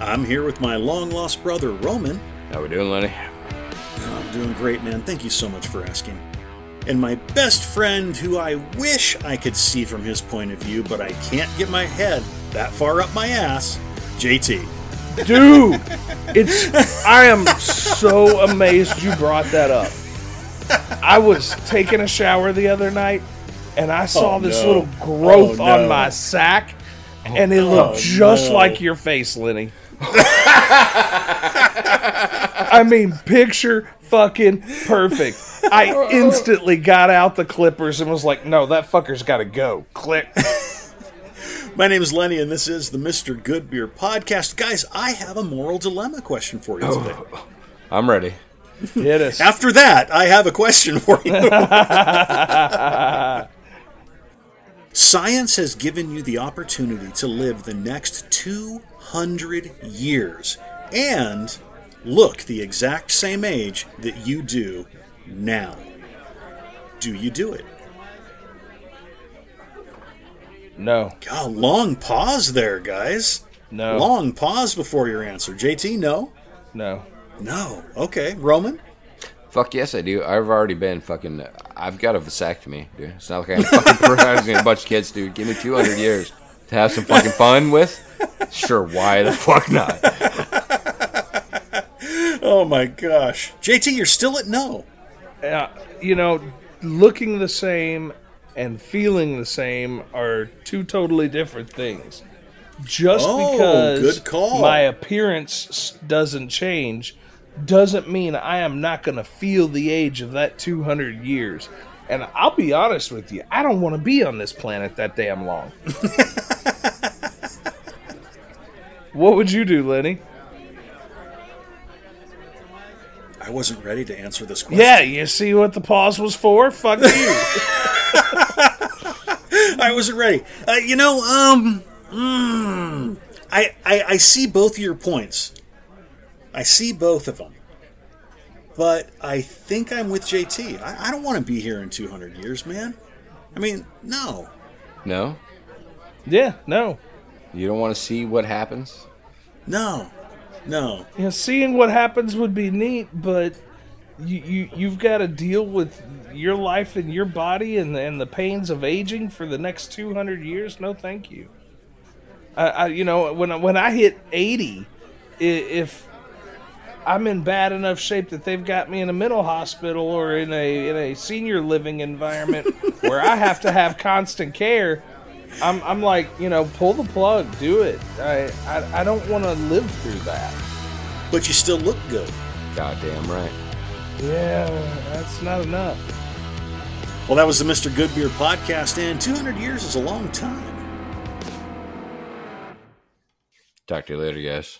I'm here with my long lost brother, Roman. How we doing, Lenny? Oh, I'm doing great, man. Thank you so much for asking. And my best friend, who I wish I could see from his point of view, but I can't get my head that far up my ass, JT. Dude, it's I am so amazed you brought that up. I was taking a shower the other night and I saw Oh, this no. little growth Oh, on my sack and it oh, looked Oh, just no. like your face, Lenny. I mean, picture fucking perfect. I instantly got out the clippers and was like, "No, that fucker's got to go." Click. My name is Lenny, and this is the Mr. Goodbeer podcast. Guys, I have a moral dilemma question for you today. Oh, I'm ready. Hit us. After that, I have a question for you. Science has given you the opportunity to live the next 200 years and look the exact same age that you do now. Do you do it? No, God, long pause there, guys. no, Long pause before your answer. JT, no? no. No. Okay. Roman? Fuck yes, I do. I've already been fucking. I've got a vasectomy, dude. It's not like I'm fucking producing a bunch of kids, dude. Give me 200 years to have some fucking fun with. Sure, why the fuck not? Oh my gosh. JT, you're still at no. uh, you know, looking the same and feeling the same are two totally different things. Just Oh, because good call. my appearance doesn't change doesn't mean I am not going to feel the age of that 200 years. And I'll be honest with you, I don't want to be on this planet that damn long. what would you do, Lenny? I wasn't ready to answer this question. Yeah, you see what the pause was for? Fuck you. I wasn't ready. Uh, you know, um, mm, I, I I see both of your points. I see both of them, but I think I'm with JT. I, I don't want to be here in 200 years, man. I mean, no. No, yeah, no. you don't want to see what happens. No, no. You know, seeing what happens would be neat, but you, you you've got to deal with your life and your body and and the pains of aging for the next two hundred years. No, thank you. I, I you know when I, when I hit eighty, i- if I'm in bad enough shape that they've got me in a mental hospital or in a in a senior living environment where I have to have constant care. I'm, I'm like, you know, pull the plug, do it. I, I, I don't want to live through that. But you still look good. Goddamn right. Yeah, that's not enough. Well, that was the Mr. Goodbeer podcast, and 200 years is a long time. Talk to you later, guys.